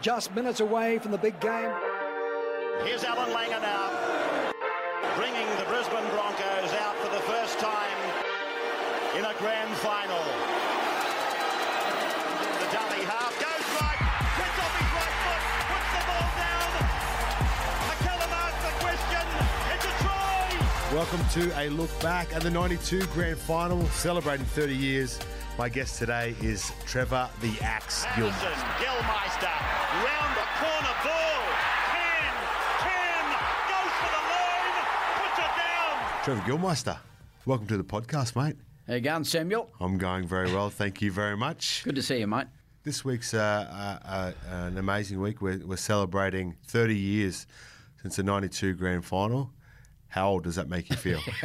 just minutes away from the big game. Here's Allan Langer now, bringing the Brisbane Broncos out for the first time in a grand final. Welcome to a look back at the 92 grand final, celebrating 30 years. My guest today is Trevor the Axe Gilmore. Anderson, Gillmeister, round the corner ball. Can, can, goes for the line, puts it down. Trevor Gillmeister, welcome to the podcast, mate. How you going, Samuel? I'm going very well, thank you very much. Good to see you, mate. This week's uh, uh, uh, an amazing week. We're, we're celebrating 30 years since the 92 grand final. How old does that make you feel?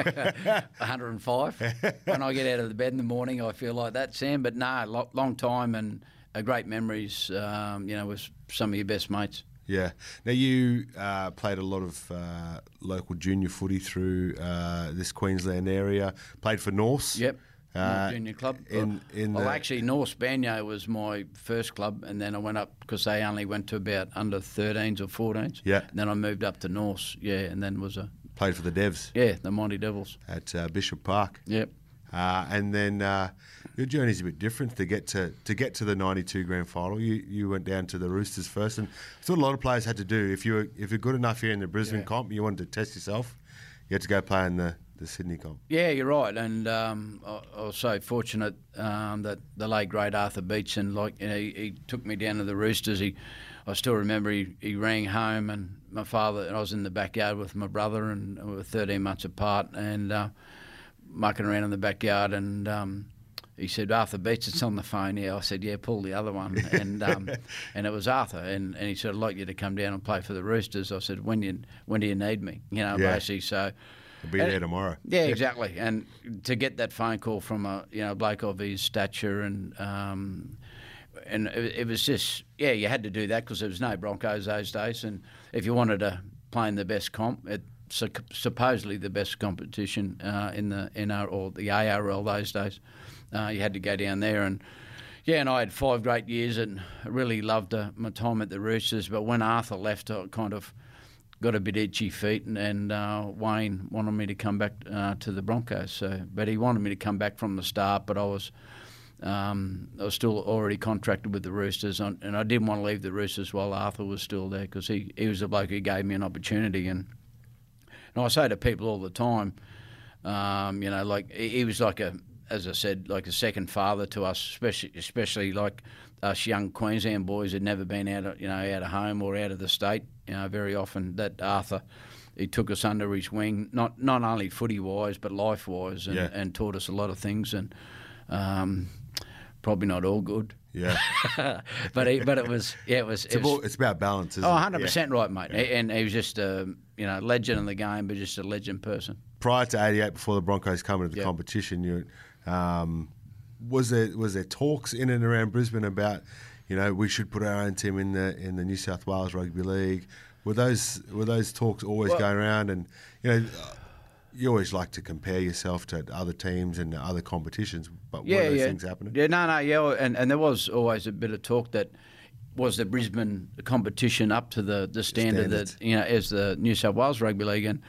105. when I get out of the bed in the morning, I feel like that, Sam. But no, lo- long time and great memories. Um, you know, with some of your best mates. Yeah. Now you uh, played a lot of uh, local junior footy through uh, this Queensland area. Played for Norse. Yep. Uh, junior club. In, in well, the- actually, North Banyo was my first club, and then I went up because they only went to about under 13s or 14s. Yeah. And then I moved up to North, yeah, and then was a played for the Devs yeah the Monty Devils. at uh, Bishop Park. Yep. Uh, and then uh, your journey's a bit different to get to to get to the '92 grand final. You you went down to the Roosters first, and it's what a lot of players had to do. If you were if you're good enough here in the Brisbane Yeah. comp, you wanted to test yourself. You had to go play in the, the Sydney comp. Yeah, you're right, and um, I, I was so fortunate um, that the late great Arthur Beetson, like you know, he, he took me down to the Roosters. He, I still remember he, he rang home, and my father and I was in the backyard with my brother, and we were 13 months apart, and uh, mucking around in the backyard, and um, he said, Arthur Beetson's on the phone. Yeah, I said, yeah, pull the other one, and um, and it was Arthur, and, and he said, I'd like you to come down and play for the Roosters. I said, when you when do you need me? You know, Yeah. basically, so. I'll be And- there tomorrow. Yeah, exactly. And to get that phone call from a you know bloke of his stature and um, and it, it was just yeah, you had to do that because there was no Broncos those days, and if you wanted to play in the best comp, it supposedly the best competition uh, in the NR or the ARL those days, uh, you had to go down there and. Yeah, and I had five great years and really loved uh, my time at the Roosters. But when Arthur left, I kind of got a bit itchy feet, and, and uh, Wayne wanted me to come back uh, to the Broncos. So, but he wanted me to come back from the start, but I was. Um, I was still already contracted with the Roosters, and and I didn't want to leave the Roosters while Arthur was still there because he, he was the bloke who gave me an opportunity. And, and I say to people all the time, um, you know, like he he was like a, as I said, like a second father to us, especially especially like us young Queensland boys had never been out, of, you know, out of home or out of the state. You know, very often that Arthur, he took us under his wing, not not only footy wise but life wise, and, Yeah. and taught us a lot of things, and um, probably not all good. Yeah, but he, but it was yeah it was it's, it was, about, it's about balance. Isn't oh 100 Yeah. percent right mate and he was just a you know legend in the game but just a legend person Prior to '88, before the Broncos come into the Yeah. competition, you um, was there was there talks in and around Brisbane about you know we should put our own team in the in the New South Wales Rugby League. Were those were those talks always Well- going around? And you know. You always like to compare yourself to other teams and other competitions, but were those things happening? Yeah, no, no, yeah, and, and there was always a bit of talk that was the Brisbane competition up to the, the standard Standards. that you know as the New South Wales Rugby League and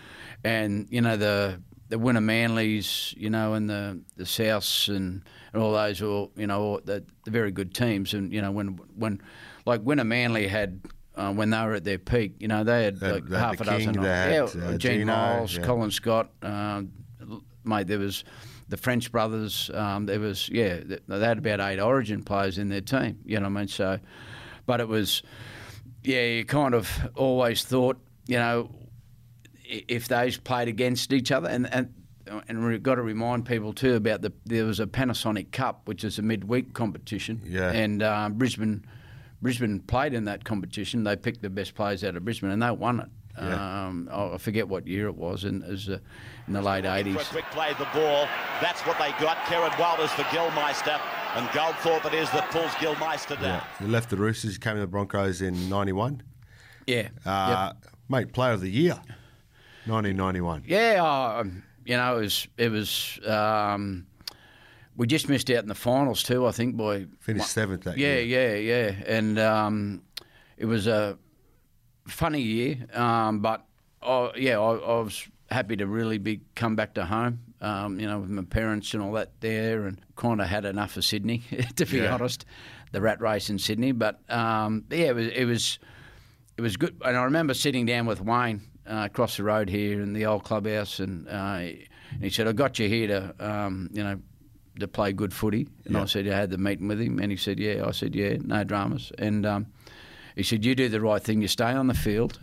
and you know the the Winner Manleys, you know, and the the Souths and, and all those were you know all the, the very good teams and you know when when like Winner Manley had. Uh, when they were at their peak, you know, they had They- like they half a dozen. King, had, yeah, uh, Gene Gino, Miles, yeah. Colin Scott, uh, mate. There was the French brothers. Um, there was yeah, th- they had about eight Origin players in their team. You know what I mean? So, but it was yeah, you kind of always thought you know if those played against each other and and. And we've got to remind people too about the there was a Panasonic Cup, which is a midweek competition, Yeah. and uh, Brisbane Brisbane played in that competition. They picked the best players out of Brisbane, and they won it. Yeah. Um, I forget what year it was, in, it was, uh, in the late For a eighties. quick play the ball. That's what they got. Kerrod Walters for Gillmeister. And Goldthorpe it is that pulls Gillmeister down. Yeah. You left the Roosters, came to the Broncos in '91. Yeah, Uh, Mate, Player of the Year, 1991. yeah. Um, you know, it was it was. Um, we just missed out in the finals too. I think by Finished seventh that yeah, year. yeah, yeah, and um, it was a funny year, um, but I, yeah, I, I was happy to really be come back to home. Um, you know, with my parents and all that there, and kind of had enough of Sydney, to be Yeah. honest, the rat race in Sydney. But um, yeah, it was it was it was good. And I remember sitting down with Wayne uh, across the road here in the old clubhouse, and, uh, and he said, "I got you here to, um, you know, to play good footy." And I said, "I had the meeting with him," and he said, "Yeah." I said, "Yeah, no dramas." And um, he said, "You do the right thing. You stay on the field."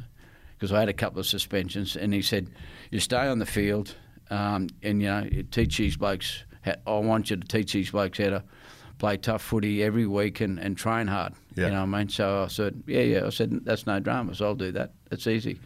Because I had a couple of suspensions, and he said, "You stay on the field, um, and you know, you teach these blokes. How, I want you to teach these blokes how to play tough footy every week and, and train hard. Yeah. You know what I mean? So I said, yeah, yeah. I said, that's no dramas. I'll do that. It's easy.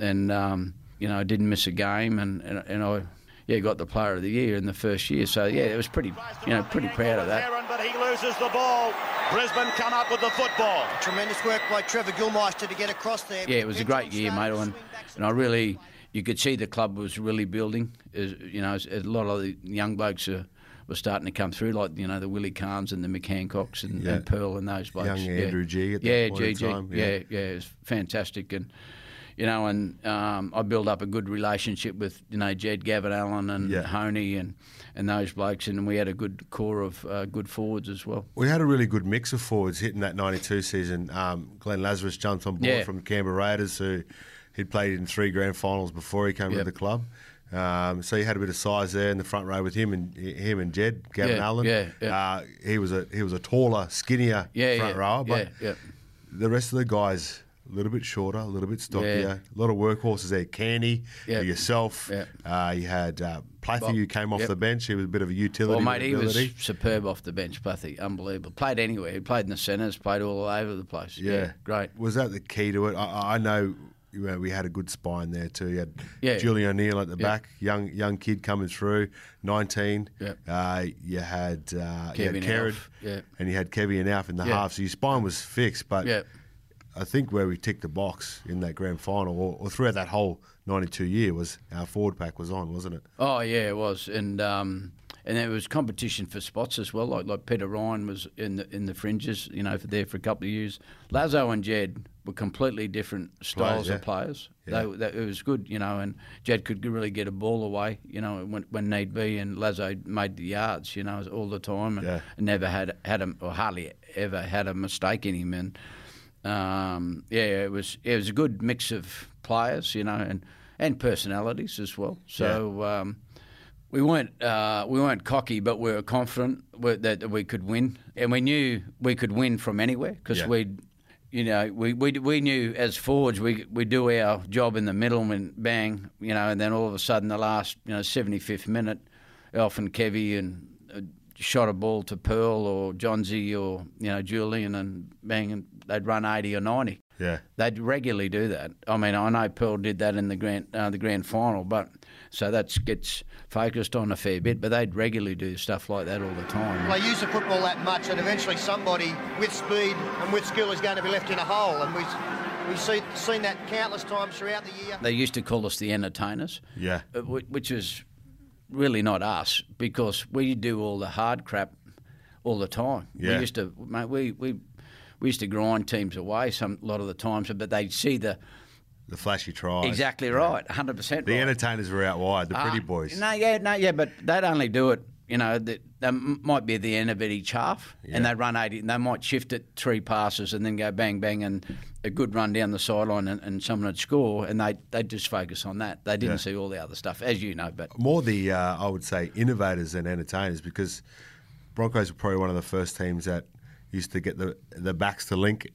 And, um, you know, I didn't miss a game and, and, and I, yeah, got the player of the year in the first year. So, yeah, it was pretty, you know, pretty proud of that. Heron, but he loses the ball. Brisbane come up with the football. Tremendous work by Trevor Gillmeister to get across there. Yeah, it was a great year, mate. And, and I really, you could see the club was really building. Is you know, a lot of the young blokes are, were starting to come through, like you know the Willie Carnes and the Mick Hancocks and, Yeah. and Pearl and those blokes. Young yeah. Andrew Gee at that yeah, point in GG. time, Yeah. yeah. yeah, it was fantastic, and you know, and um, I built up a good relationship with you know Jed Gavin Allen and Yeah. Honey and and those blokes, and we had a good core of uh, good forwards as well. We had a really good mix of forwards hitting that 92 season. Um, Glenn Lazarus jumped on board Yeah. from Canberra Raiders, who he'd played in three grand finals before he came Yep. to the club. Um, so he had a bit of size there in the front row with him and him and Jed Gavin Yeah, Allen. yeah, yeah. Uh, he was a he was a taller, skinnier Yeah, front rower, but the rest of the guys a little bit shorter, a little bit stockier, Yeah. a lot of workhorses there. Canny, Yeah. yourself, Yeah. uh, you had uh, Plathy who came off yep. the bench. He was a bit of a utility. Well, mate, he was superb off the bench, Plathy. Unbelievable. Played anywhere. He played in the centres, played all over the place. Yeah, great. Was that the key to it? I, I know you know, we had a good spine there too. You had Yeah. Julian O'Neill at the Yeah. back, young young kid coming through, nineteen. Yeah. Uh, you had uh, you had Kevin Kerrod, Alf, yeah. and you had Kevin and Alf in the Yeah. half. So your spine was fixed, but Yeah. I think where we ticked the box in that grand final, or, or throughout that whole '92 year, was our forward pack was on, wasn't it? Oh yeah, it was, and um, and there was competition for spots as well. Like like Peter Ryan was in the in the fringes, you know, for there for a couple of years. Lazo and Jed were completely different styles yeah. of players. Yeah. They, they, it was good, you know, and Jed could really get a ball away, you know, when, when need be, and Lazo made the yards, you know, all the time, and, Yeah. and never had had a or hardly ever had a mistake in him, and um, yeah, it was it was a good mix of players, you know, and and personalities as well. So. Um, we weren't uh, we weren't cocky, but we were confident that we could win, and we knew we could win from anywhere because Yeah. we, you know, we, we we knew as forwards we we do our job in the middle and bang, you know, and then all of a sudden the last you know seventy fifth minute, Elf and Kevy and uh, shot a ball to Pearl or Johnsy or you know Julian and bang, and they'd run eighty or ninety. Yeah. They'd regularly do that. I mean, I know Pearl did that in the grand uh, the grand final, but so that gets focused on a fair bit. But they'd regularly do stuff like that all the time. They use the football that much that eventually somebody with speed and with skill is going to be left in a hole. And we've, we've see, seen that countless times throughout the year. They used to call us the entertainers, Yeah. uh, which is really not us because we do all the hard crap all the time. Yeah. We used to, mate, we, we we used to grind teams away some a lot of the times, but they'd see the The flashy tries. exactly right, hundred percent. The right. entertainers were out wide, the pretty Ah, boys. No, yeah, no, yeah, but they'd only do it. You know, that they m- might be at the end of it each half, and they run eighty. And they might shift it three passes and then go bang bang and a good run down the sideline and, and someone would score, and they they just focus on that. They didn't Yeah. see all the other stuff, as you know. But more the uh, I would say innovators and entertainers because Broncos were probably one of the first teams that used to get the the backs to link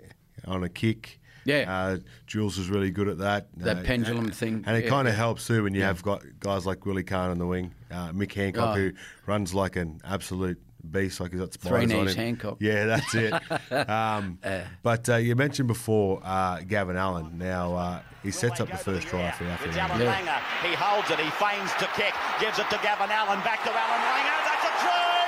on a kick. Yeah. uh, Jules is really good at that. That Uh, pendulum and, thing, and it yeah, kind of helps too when you have got guys like Willie Carne on the wing, uh, Mick Hancock Oh. who runs like an absolute beast, like he's got Three spines on knees him. Hancock. Yeah, that's it. um, but uh, you mentioned before uh, Gavin Allen. Now uh, he sets up the first try for It's Alfie. Alan Yeah. Langer. He holds it. He feigns to kick. Gives it to Gavin Allen. Back to Allan Langer. That's a try.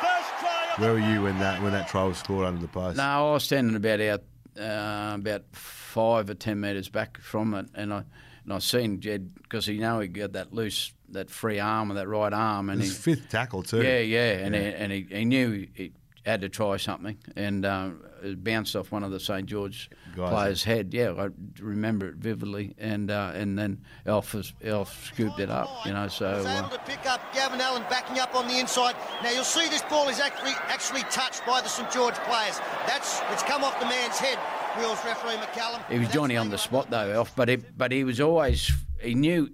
First try of Where were you when that when that try was scored under the post? no, I was standing about out uh, about five or ten metres back from it, and I and I seen Jed because he know he got that loose, that free arm or that right arm, and His he fifth tackle too. Yeah, yeah, and He, and he, he knew he, had to try something, and um, it bounced off one of the St George Guys. players' head. Yeah, I remember it vividly, and uh, and then Elf was, Elf scooped it up. You know, so was uh, able to pick up Gavin Allen backing up on the inside. Now you'll see this ball is actually actually touched by the St George players. That's it's come off the man's head. Wheels referee McCallum. He was Johnny on the spot though, Elf. But it, but he was always he knew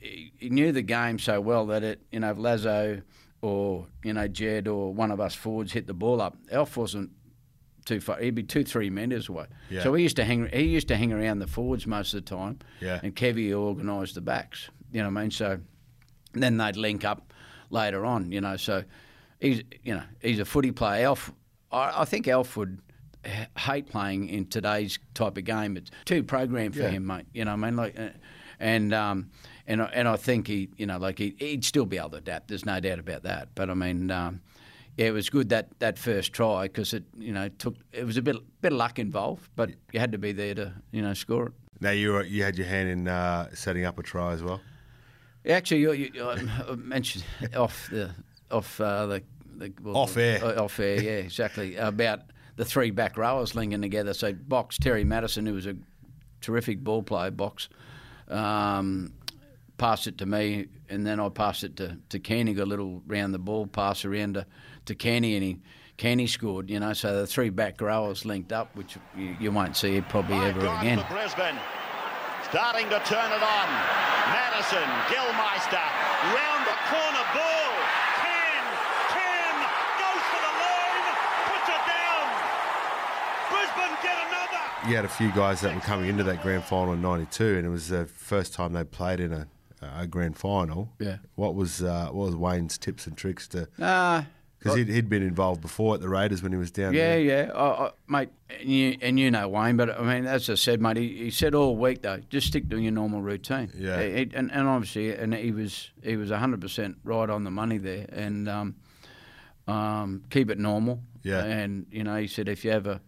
he, he knew the game so well that it you know if Lazo or you know Jed or one of us forwards hit the ball up, Elf wasn't too far. He'd be two three metres away. Yeah. So he used to hang he used to hang around the forwards most of the time. Yeah. And Kevy organised the backs. You know what I mean? So then they'd link up later on. You know, so he's you know he's a footy player. Elf, I, I think Elf would hate playing in today's type of game. It's too programmed for Yeah. him, mate. You know what I mean? Like, uh, and um, and I- and I think he you know like he, he'd still be able to adapt. There's no doubt about that. But I mean. Um, yeah, it was good that, that first try because it you know took it was a bit bit of luck involved, but you had to be there to you know score it. Now you were, you had your hand in uh, setting up a try as well. Actually, you, you, I I mentioned off the off uh, the, the well, Off air. uh, off air, yeah, exactly about the three back rowers linking together. So box Terry Matterson, who was a terrific ball player, box um, passed it to me, and then I passed it to to Kenny. Got a little round the ball pass around to to Kenny, and he. Kenny scored, you know, so the three back rowers linked up, which you, you won't see probably Five ever gone again. for Brisbane. Starting to turn it on. Matterson, Gillmeister, round the corner ball. 10, 10, goes for the line, puts it down. Brisbane get another. You had a few guys that were coming into that grand final in '92, and it was the first time they played in a, a grand final. Yeah. What was uh, what was Wayne's tips and tricks to? Uh, Because he'd, he'd been involved before at the Raiders when he was down Yeah, there. yeah, I, I, mate, and you, and you know Wayne, but I mean, as I said, mate, he, he said all week though, just stick to your normal routine. Yeah. He- and, and obviously, and he was he was hundred percent right on the money there, and um, um, keep it normal. Yeah. And you know, he said if you ever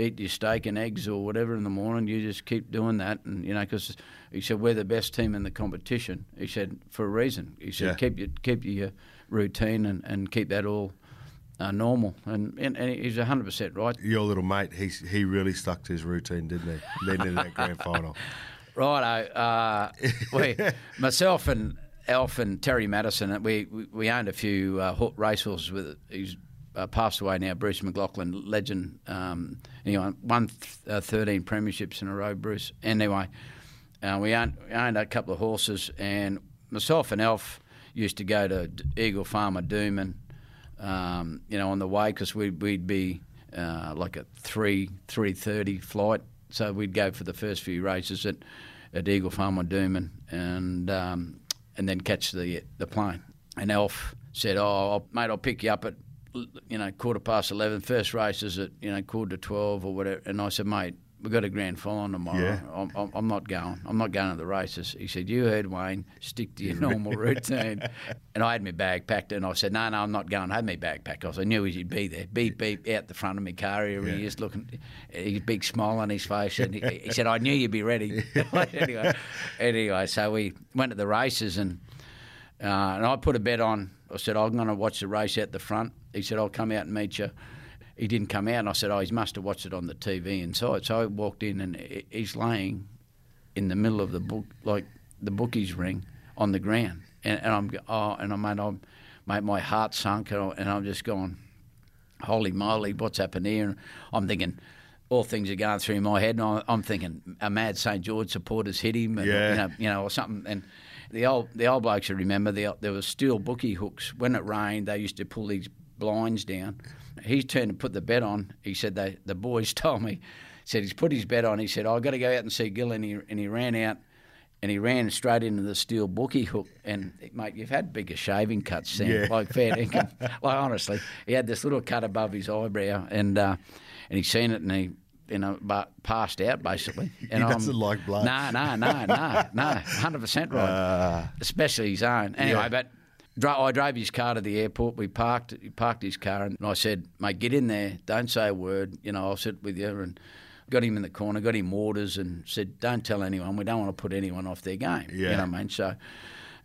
eat your steak and eggs or whatever in the morning, you just keep doing that, and you know, because he said we're the best team in the competition. He said for a reason. He said Yeah. keep your keep your routine and, and keep that all. Uh, normal, and, and, and he's hundred percent right. Your little mate, he he really stuck to his routine, didn't he? Then in that grand final. Righto. Uh, we, myself and Alf and Terry Matterson, we, we, we owned a few uh, ho- racehorses with He's uh, passed away now, Bruce McLaughlin, legend. Um, anyway, won th- uh, 13 premierships in a row, Bruce. Anyway, uh, we, owned, we owned a couple of horses, and myself and Elf used to go to Eagle Farm at Doomben, um, you know, on the way because we'd, we'd be uh, like a three three thirty flight, so we'd go for the first few races at, at Eagle Farm on Doomben, and um, and then catch the the plane. And Elf said, "Oh, I'll, mate, I'll pick you up at you know quarter past eleven. First race is at you know quarter to twelve or whatever." And I said, "Mate." We've got a grand final tomorrow. Yeah. I'm, I'm, I'm not going. I'm not going to the races. He said, "You heard Wayne. Stick to your normal routine." And I had my bag packed, and I said, "No, no, I'm not going." I had my bag packed because I knew he'd be there. Beep, beep, out the front of my car here. Yeah. He is looking, his big smile on his face, and he, he said, "I knew you'd be ready." anyway, anyway, so we went to the races, and uh, and I put a bet on. I said, "I'm going to watch the race out the front." He said, "I'll come out and meet you." He didn't come out, and I said, "Oh, he must have watched it on the TV inside." So I walked in, and he's laying in the middle of the book, like the bookies ring, on the ground, and, and I'm oh, and I made I'm, mate, my heart sunk, and, I, and I'm just going, holy moly, what's happened here? And I'm thinking. All things are going through my head, and I'm- thinking a mad St George supporters hit him, and, Yeah. you know, you know, or something. And the old the old blokes remember the, there was steel bookie hooks. When it rained, they used to pull these blinds down. He turned to put the bet on. He said they the boys told me. Said he's put his bet on. He said "Oh, I've got to go out and see Gill, and he and he ran out. And he ran straight into the steel bookie hook. And mate, you've had bigger shaving cuts, Sam. Yeah. Like fair income. like honestly, he had this little cut above his eyebrow, and uh, and he seen it, and he you know, but passed out basically. And doesn't like blood. No, no, no, no, no, hundred percent right. Especially his own. Anyway, Uh. Yeah. but I drove his car to the airport. We parked. He parked his car, and I said, "Mate, get in there. Don't say a word. You know, I'll sit with you." And got him in the corner, got him orders, and said, "Don't tell anyone. We don't want to put anyone off their game." Yeah. You know what I mean? So.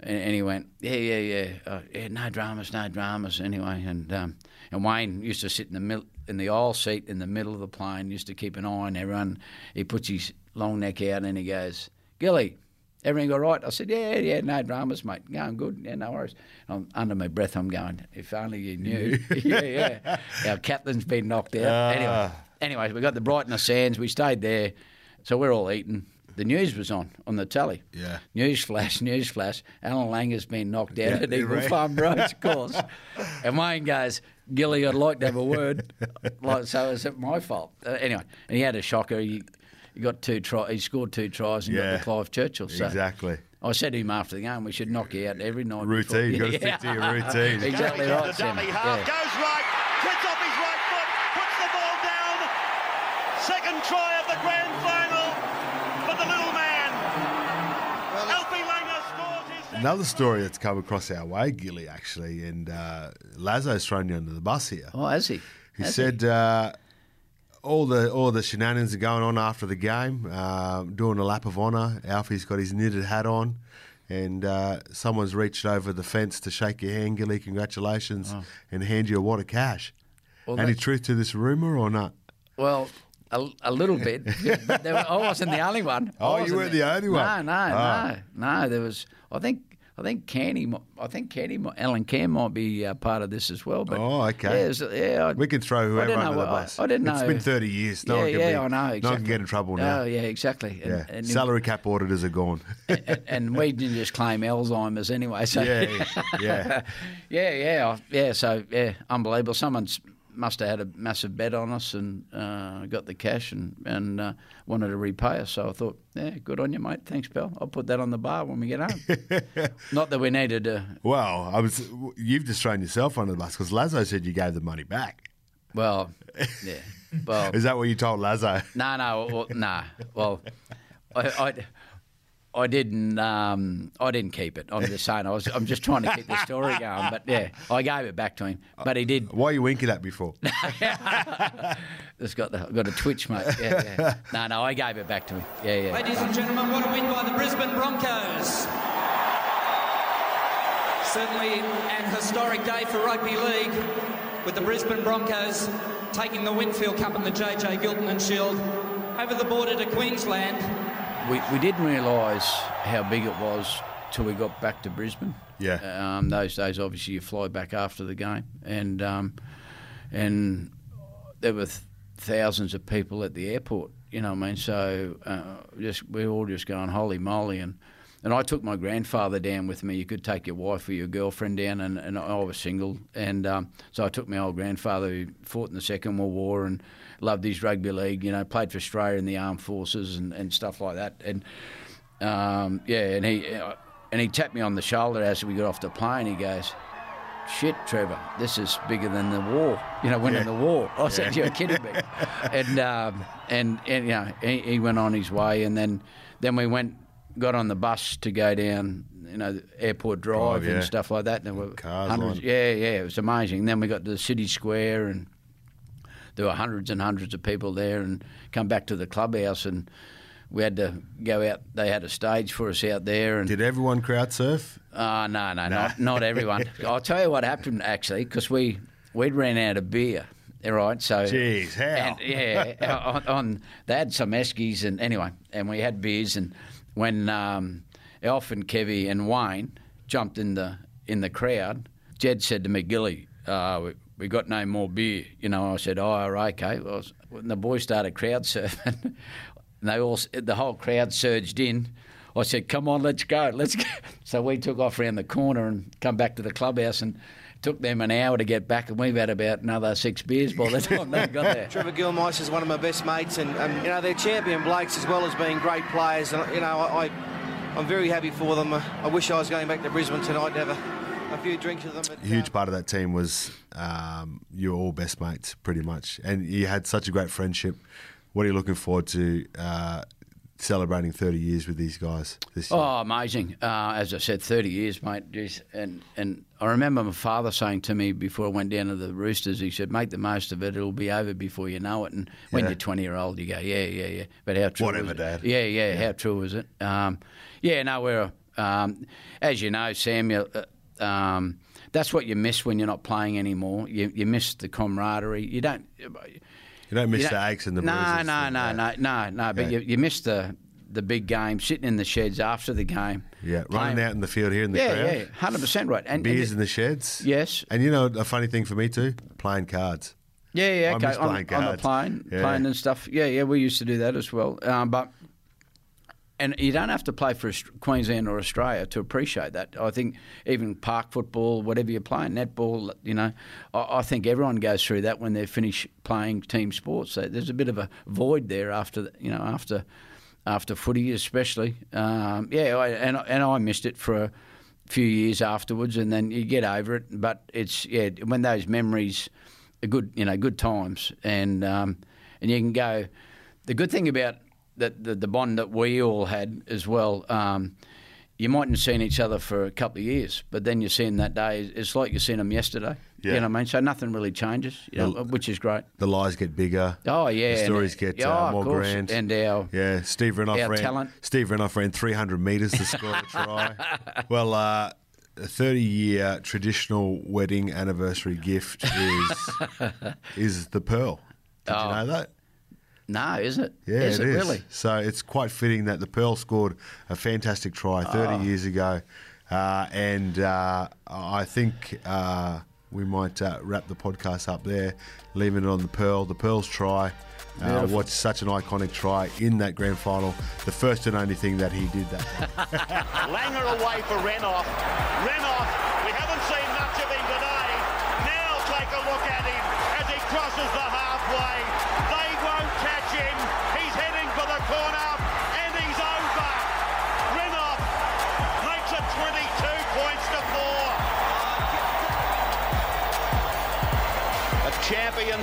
And, he went, yeah, yeah, yeah, uh, yeah, no dramas, no dramas. Anyway, and um, and Wayne used to sit in the middle, in the aisle seat in the middle of the plane, used to keep an eye on everyone. He puts his long neck out and he goes, Gilly, everything all right? I said, yeah, yeah, no dramas, mate. Going good. Yeah, no worries. I'm, under my breath, I'm going, if only you knew. yeah, yeah. Our captain's been knocked out. Anyway, anyways, we got the Brighton Sands. We stayed there. So we're all eating. The news was on, on the telly. Yeah. News flash, news flash. Allan Langer's been knocked out Yeah, at Eagle right. Farm Road, of course. and Wayne goes, Gilly, I'd like to have a word. like, so is it my fault? Uh, anyway, and he had a shocker. He, he got two try. He scored two tries and got the Clive Churchill. So Exactly. I said to him after the game, we should knock you out every night. Routine, before- you've gotta stick to your routine. exactly right, the dummy half, Yeah. goes right, cuts off his right foot, puts the ball down. Second try of the grand final for the little man. Well, Alfie Langer scores his Another story that's come across our way, Gilly, actually, and uh, Lazo's thrown you under the bus here. Oh, has he? He Has said uh, all the all the shenanigans are going on after the game, uh, doing a lap of honour. Alfie's got his knitted hat on, and uh, someone's reached over the fence to shake your hand, Gilly. Congratulations, and hand you a wad of cash. Oh. Well, Any truth to this rumour or not? Well, a, a little bit. Were, I wasn't the only one. I Oh, you weren't the only one? No, no, Ah. no, no. There was. I think. I think Canny. mi- I think Canny. mi- Alan Cann might be uh, part of this as well. But Oh, okay. Yeah, yeah I- We can throw whoever under the bus. I, I didn't know. It's been 30 years. No yeah, one can yeah, be- I know. Exactly. no one can get in trouble now. Oh, yeah, exactly. And, Yeah, and, salary cap auditors are gone. and, and we didn't just claim Alzheimer's anyway. So yeah, yeah. yeah, yeah, yeah. So yeah, unbelievable. Someone's must have had a massive bet on us and uh, got the cash and and uh, wanted to repay us. So I thought, yeah, good on you, mate. Thanks, pal. I'll put that on the bar when we get home. Not that we needed to. Well, I was. You've just thrown yourself under the bus because Lazo said you gave the money back. Well, yeah. Well, Is that what you told Lazo? no, no, well, no. Well, I. I I didn't. Um, I didn't keep it. I'm just saying. I was. I'm just trying to keep the story going. But yeah, I gave it back to him. But he did. Why are you winking at me for? It's got the got a twitch, mate. Yeah, yeah. No, no, I gave it back to him. Yeah, yeah. Ladies and gentlemen, what a win by the Brisbane Broncos. Certainly an historic day for rugby league with the Brisbane Broncos taking the Winfield Cup and the JJ Giltinan Shield over the border to Queensland. We, we didn't realise how big it was till we got back to Brisbane. Yeah. Um, those days, obviously, you fly back after the game, and um, and there were th- thousands of people at the airport. You know what I mean? So uh, just we were all just going holy moly, and and I took my grandfather down with me. You could take your wife or your girlfriend down, and, and I was single, and um, so I took my old grandfather who fought in the Second World War and loved his rugby league. You know, played for Australia in the armed forces and, and stuff like that, and um, yeah, and he and he tapped me on the shoulder as we got off the plane. He goes, "Shit, Trevor, this is bigger than the war. You know, winning Yeah. the war." I said, "You're kidding me." and um, and and you know, he, he went on his way, and then then we went got on the bus to go down. You know, the airport drive Drive, yeah. and stuff like that. And there were Cars hundreds. on. Yeah, yeah, it was amazing. And then we got to the city square and there were hundreds and hundreds of people there and come back to the clubhouse and we had to go out they had a stage for us out there and Did everyone crowd surf? oh no no not, not everyone i'll tell you what happened actually because we we'd ran out of beer all right so Jeez, how? and, yeah on, on they had some eskies and anyway and we had beers and when um, Alf and Kevy and Wayne jumped in the in the crowd Jed said to me Gilly uh, we, we got no more beer you know I said oh okay well, when the boys started crowd surfing and they all the whole crowd surged in I said, "Come on, let's go, let's go." So we took off around the corner and come back to the clubhouse, and took them an hour to get back, and we've had about another six beers by the time they got there. Trevor Gillmeister is one of my best mates, and, and you know they're champion blokes as well as being great players. And you know I, I'm very happy for them. I wish I was going back to Brisbane tonight to have a, a few drinks with them. But, A huge uh, part of that team was um, you were all best mates, pretty much, and you had such a great friendship. What are you looking forward to uh, celebrating 30 years with these guys this year? Oh, amazing! Uh, as I said, thirty years, mate. Jeez. And and I remember my father saying to me before I went down to the Roosters, he said, "Make the most of it. It'll be over before you know it." And when Yeah. you're twenty year old, you go, "Yeah, yeah, yeah." But how true? Whatever? Dad. Yeah, yeah, How true was it? Um, yeah, no, we're Um, as you know, Sam, you, uh, um, that's what you miss when you're not playing anymore. You, you miss the camaraderie. You don't. You don't miss you the aches and the no, bruises. no, no, no, no, no. But you, you miss the the big game, sitting in the sheds after the game. Yeah, playing- running out in the field here in the yeah, crowd. yeah, hundred percent right. And, Beers in the sheds. Yes. And you know a funny thing for me too, playing cards. Yeah, yeah, I okay. miss on, playing on the cards. plane, Yeah. plane and stuff. Yeah, yeah, we used to do that as well. Um, but and you don't have to play for Queensland or Australia to appreciate that. I think even park football, whatever you're playing, netball, you know, I, think everyone goes through that when they finish playing team sports. So there's a bit of a void there after, you know, after after footy, especially. Um, yeah, I, and and I missed it for a few years afterwards, and then you get over it. But it's yeah, when those memories are good, you know, good times, and um, and you can go. The good thing about that the, the bond that we all had as well. Um, you mightn't have seen each other for a couple of years, but then you see them that day. It's like you seen them yesterday. Yeah. You know what I mean? So nothing really changes, you know, The- which is great. The lies get bigger. Oh yeah, The stories get yeah, uh, of more grand. and our yeah, Steve Renouf our ran. talent. Steve Renouf ran 300 metres to score a try. Well, uh, a 30 year traditional wedding anniversary gift is is the pearl. Did Oh. you know that? No, is it? Yeah, is it it is. really? So it's quite fitting that the Pearl scored a fantastic try 30 Oh. years ago. Uh, and uh, I think uh, we might uh, wrap the podcast up there, leaving it on the Pearl. The Pearl's try. Uh, Beautiful. what's such an iconic try in that grand final. The first and only thing that he did that. Langer away for Renouf. Renouf, we haven't seen much of him today. Now take a look at him as he crosses the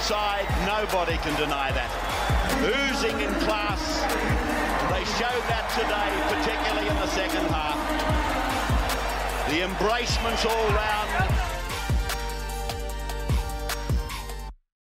side, nobody can deny that. Oozing in class. They showed that today, particularly in the second half. The embracements all round.